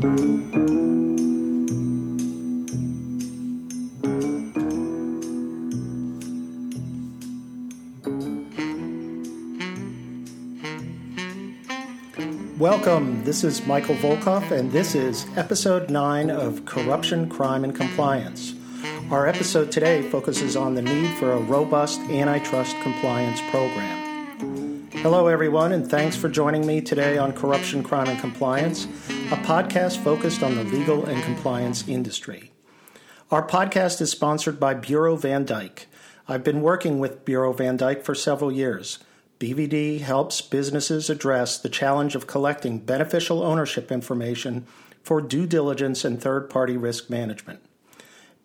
Welcome. This is Michael Volkov, and this is episode 9 of Corruption, Crime, and Compliance. Our episode today focuses on the need for a robust antitrust compliance program. Hello, everyone, and thanks for joining me today on Corruption, Crime, and Compliance, a podcast focused on the legal and compliance industry. Our podcast is sponsored by Bureau van Dijk. I've been working with Bureau van Dijk for several years. BVD helps businesses address the challenge of collecting beneficial ownership information for due diligence and third party risk management.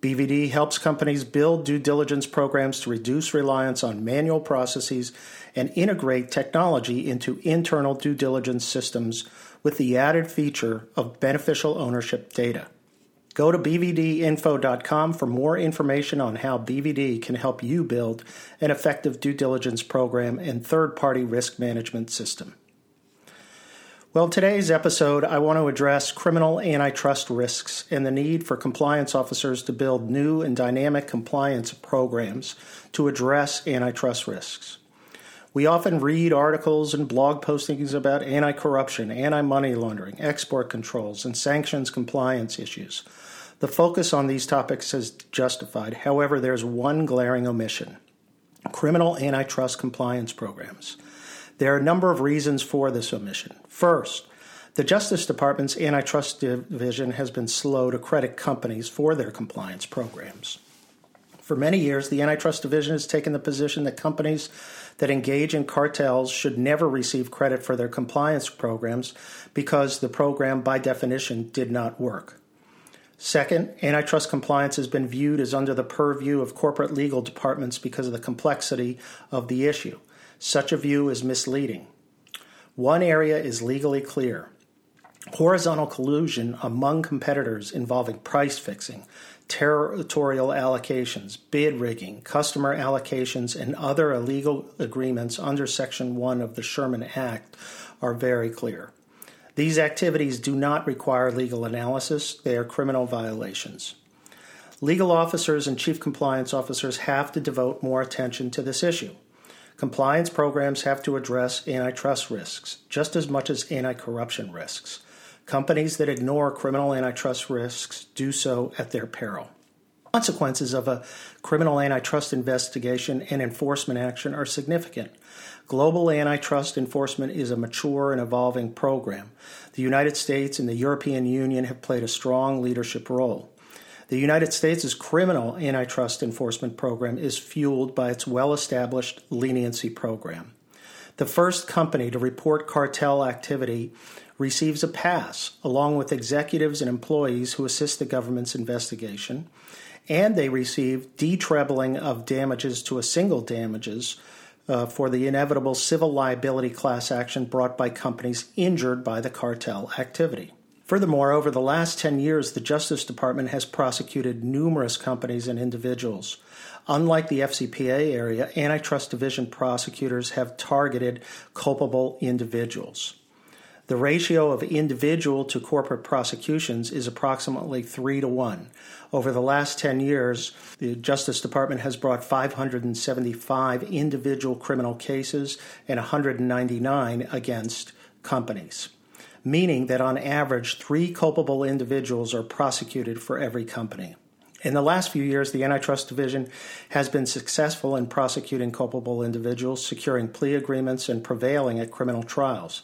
BVD helps companies build due diligence programs to reduce reliance on manual processes and integrate technology into internal due diligence systems with the added feature of beneficial ownership data. Go to bvdinfo.com for more information on how BVD can help you build an effective due diligence program and third party risk management system. Well, today's episode, I want to address criminal antitrust risks and the need for compliance officers to build new and dynamic compliance programs to address antitrust risks. We often read articles and blog postings about anti corruption, anti money laundering, export controls, and sanctions compliance issues. The focus on these topics is justified. However, there's one glaring omission criminal antitrust compliance programs. There are a number of reasons for this omission. First, the Justice Department's Antitrust Division has been slow to credit companies for their compliance programs. For many years, the Antitrust Division has taken the position that companies that engage in cartels should never receive credit for their compliance programs because the program, by definition, did not work. Second, antitrust compliance has been viewed as under the purview of corporate legal departments because of the complexity of the issue. Such a view is misleading. One area is legally clear horizontal collusion among competitors involving price fixing, territorial allocations, bid rigging, customer allocations, and other illegal agreements under Section 1 of the Sherman Act are very clear. These activities do not require legal analysis, they are criminal violations. Legal officers and chief compliance officers have to devote more attention to this issue. Compliance programs have to address antitrust risks just as much as anti corruption risks. Companies that ignore criminal antitrust risks do so at their peril. Consequences of a criminal antitrust investigation and enforcement action are significant. Global antitrust enforcement is a mature and evolving program. The United States and the European Union have played a strong leadership role. The United States' criminal antitrust enforcement program is fueled by its well established leniency program. The first company to report cartel activity receives a pass, along with executives and employees who assist the government's investigation, and they receive detrebling of damages to a single damages uh, for the inevitable civil liability class action brought by companies injured by the cartel activity. Furthermore, over the last 10 years, the Justice Department has prosecuted numerous companies and individuals. Unlike the FCPA area, antitrust division prosecutors have targeted culpable individuals. The ratio of individual to corporate prosecutions is approximately 3 to 1. Over the last 10 years, the Justice Department has brought 575 individual criminal cases and 199 against companies, meaning that on average, three culpable individuals are prosecuted for every company. In the last few years, the Antitrust Division has been successful in prosecuting culpable individuals, securing plea agreements, and prevailing at criminal trials.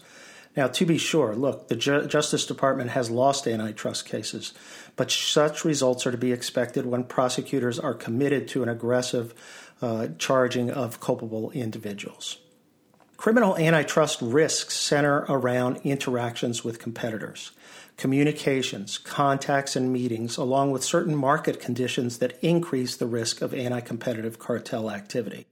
Now, to be sure, look, the Ju- Justice Department has lost antitrust cases, but such results are to be expected when prosecutors are committed to an aggressive uh, charging of culpable individuals. Criminal antitrust risks center around interactions with competitors, communications, contacts, and meetings, along with certain market conditions that increase the risk of anti competitive cartel activity.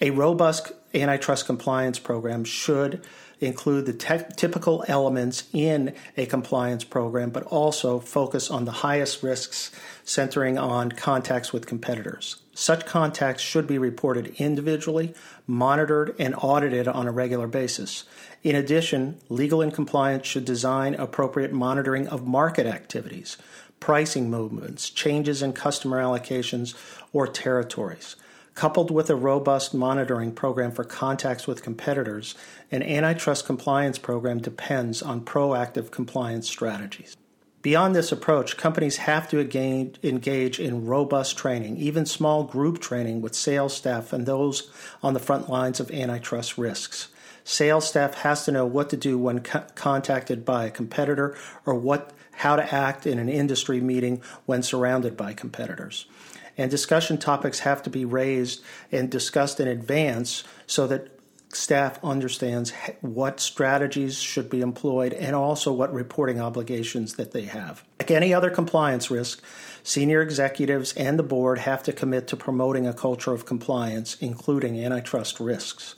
A robust antitrust compliance program should include the te- typical elements in a compliance program, but also focus on the highest risks centering on contacts with competitors. Such contacts should be reported individually, monitored, and audited on a regular basis. In addition, legal and compliance should design appropriate monitoring of market activities, pricing movements, changes in customer allocations, or territories. Coupled with a robust monitoring program for contacts with competitors, an antitrust compliance program depends on proactive compliance strategies. Beyond this approach, companies have to engage in robust training, even small group training with sales staff and those on the front lines of antitrust risks. Sales staff has to know what to do when co- contacted by a competitor or what how to act in an industry meeting when surrounded by competitors. And discussion topics have to be raised and discussed in advance so that staff understands what strategies should be employed and also what reporting obligations that they have. Like any other compliance risk, senior executives and the board have to commit to promoting a culture of compliance, including antitrust risks.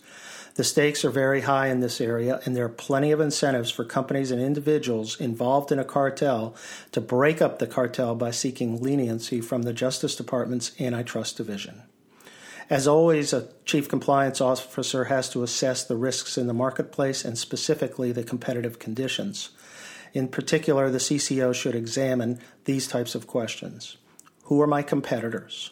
The stakes are very high in this area, and there are plenty of incentives for companies and individuals involved in a cartel to break up the cartel by seeking leniency from the Justice Department's Antitrust Division. As always, a chief compliance officer has to assess the risks in the marketplace and specifically the competitive conditions. In particular, the CCO should examine these types of questions Who are my competitors?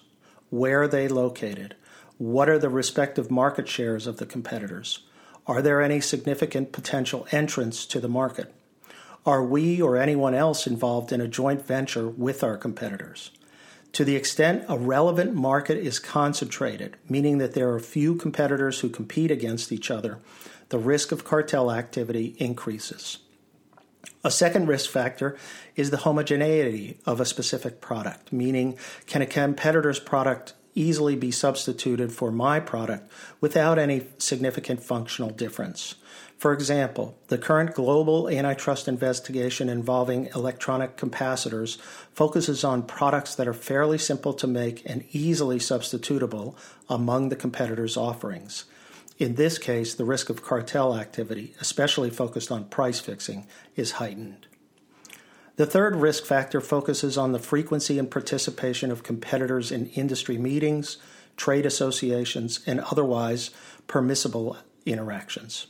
Where are they located? What are the respective market shares of the competitors? Are there any significant potential entrants to the market? Are we or anyone else involved in a joint venture with our competitors? To the extent a relevant market is concentrated, meaning that there are few competitors who compete against each other, the risk of cartel activity increases. A second risk factor is the homogeneity of a specific product, meaning can a competitor's product easily be substituted for my product without any significant functional difference? For example, the current global antitrust investigation involving electronic capacitors focuses on products that are fairly simple to make and easily substitutable among the competitors' offerings. In this case, the risk of cartel activity, especially focused on price fixing, is heightened. The third risk factor focuses on the frequency and participation of competitors in industry meetings, trade associations, and otherwise permissible interactions.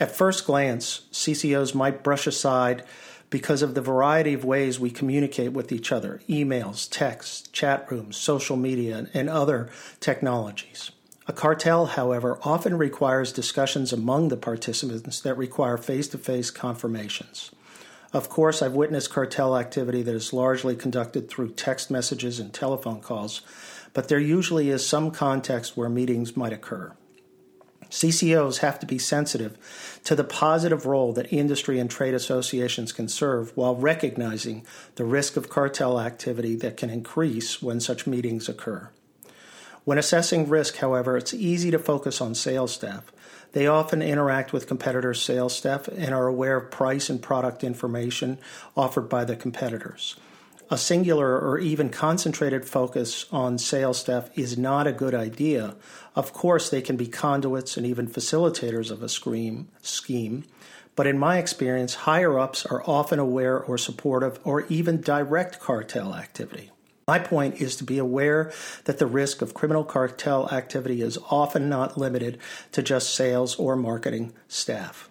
At first glance, CCOs might brush aside because of the variety of ways we communicate with each other emails, texts, chat rooms, social media, and other technologies. A cartel, however, often requires discussions among the participants that require face to face confirmations. Of course, I've witnessed cartel activity that is largely conducted through text messages and telephone calls, but there usually is some context where meetings might occur. CCOs have to be sensitive to the positive role that industry and trade associations can serve while recognizing the risk of cartel activity that can increase when such meetings occur. When assessing risk, however, it's easy to focus on sales staff. They often interact with competitors' sales staff and are aware of price and product information offered by the competitors a singular or even concentrated focus on sales staff is not a good idea. Of course, they can be conduits and even facilitators of a scheme, scheme, but in my experience, higher ups are often aware or supportive or even direct cartel activity. My point is to be aware that the risk of criminal cartel activity is often not limited to just sales or marketing staff.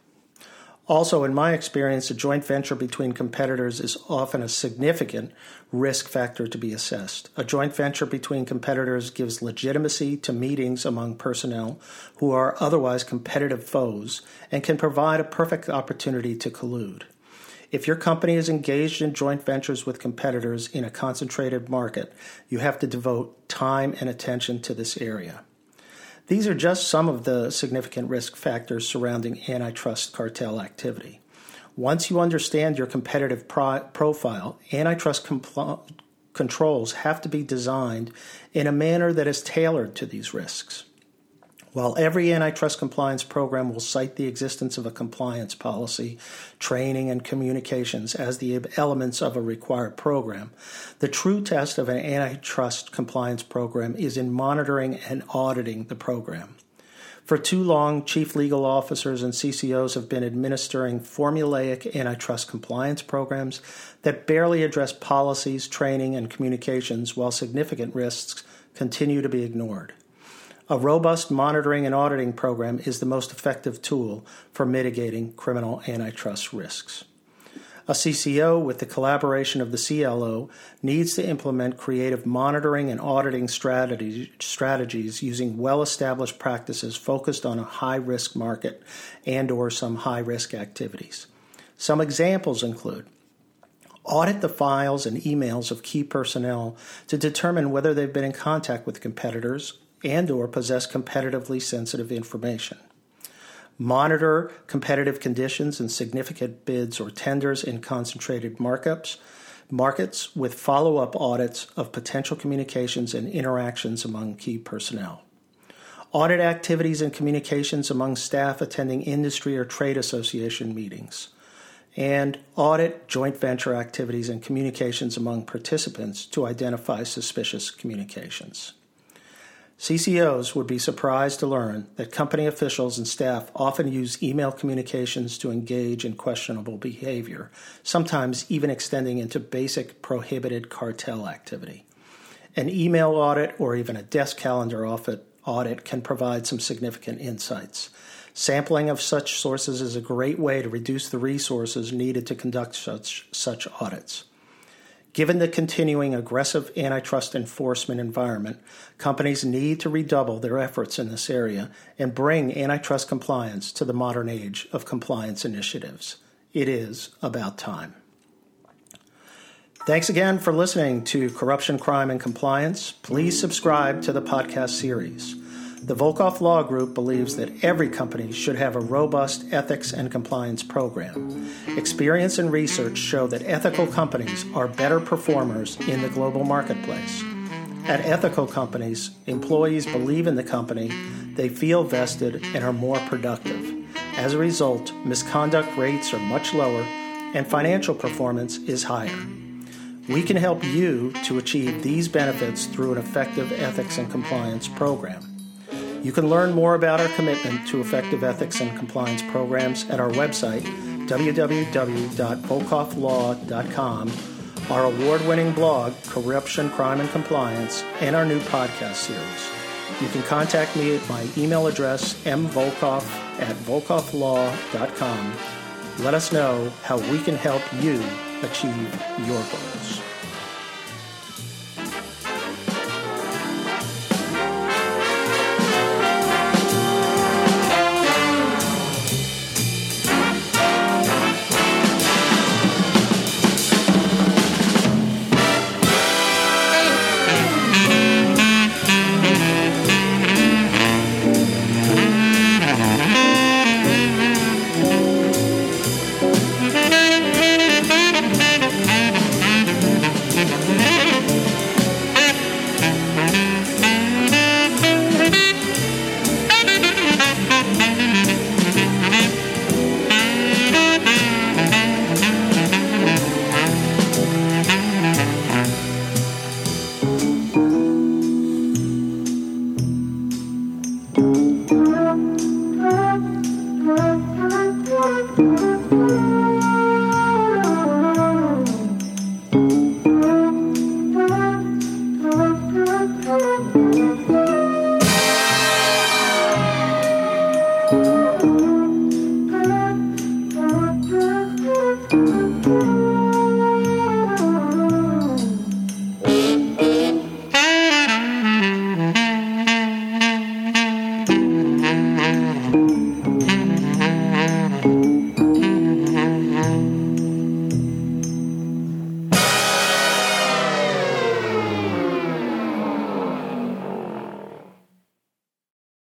Also, in my experience, a joint venture between competitors is often a significant risk factor to be assessed. A joint venture between competitors gives legitimacy to meetings among personnel who are otherwise competitive foes and can provide a perfect opportunity to collude. If your company is engaged in joint ventures with competitors in a concentrated market, you have to devote time and attention to this area. These are just some of the significant risk factors surrounding antitrust cartel activity. Once you understand your competitive pro- profile, antitrust compl- controls have to be designed in a manner that is tailored to these risks. While every antitrust compliance program will cite the existence of a compliance policy, training, and communications as the elements of a required program, the true test of an antitrust compliance program is in monitoring and auditing the program. For too long, chief legal officers and CCOs have been administering formulaic antitrust compliance programs that barely address policies, training, and communications while significant risks continue to be ignored. A robust monitoring and auditing program is the most effective tool for mitigating criminal antitrust risks. A CCO, with the collaboration of the CLO, needs to implement creative monitoring and auditing strategies, strategies using well-established practices focused on a high-risk market and or some high-risk activities. Some examples include audit the files and emails of key personnel to determine whether they've been in contact with competitors and or possess competitively sensitive information monitor competitive conditions and significant bids or tenders in concentrated markups, markets with follow up audits of potential communications and interactions among key personnel. Audit activities and communications among staff attending industry or trade association meetings. And audit joint venture activities and communications among participants to identify suspicious communications. CCOs would be surprised to learn that company officials and staff often use email communications to engage in questionable behavior, sometimes even extending into basic prohibited cartel activity. An email audit or even a desk calendar audit can provide some significant insights. Sampling of such sources is a great way to reduce the resources needed to conduct such, such audits. Given the continuing aggressive antitrust enforcement environment, companies need to redouble their efforts in this area and bring antitrust compliance to the modern age of compliance initiatives. It is about time. Thanks again for listening to Corruption, Crime, and Compliance. Please subscribe to the podcast series. The Volkov Law Group believes that every company should have a robust ethics and compliance program. Experience and research show that ethical companies are better performers in the global marketplace. At ethical companies, employees believe in the company, they feel vested, and are more productive. As a result, misconduct rates are much lower and financial performance is higher. We can help you to achieve these benefits through an effective ethics and compliance program. You can learn more about our commitment to effective ethics and compliance programs at our website, www.volkovlaw.com, our award winning blog, Corruption, Crime, and Compliance, and our new podcast series. You can contact me at my email address, mvolkov at volkovlaw.com. Let us know how we can help you achieve your goals.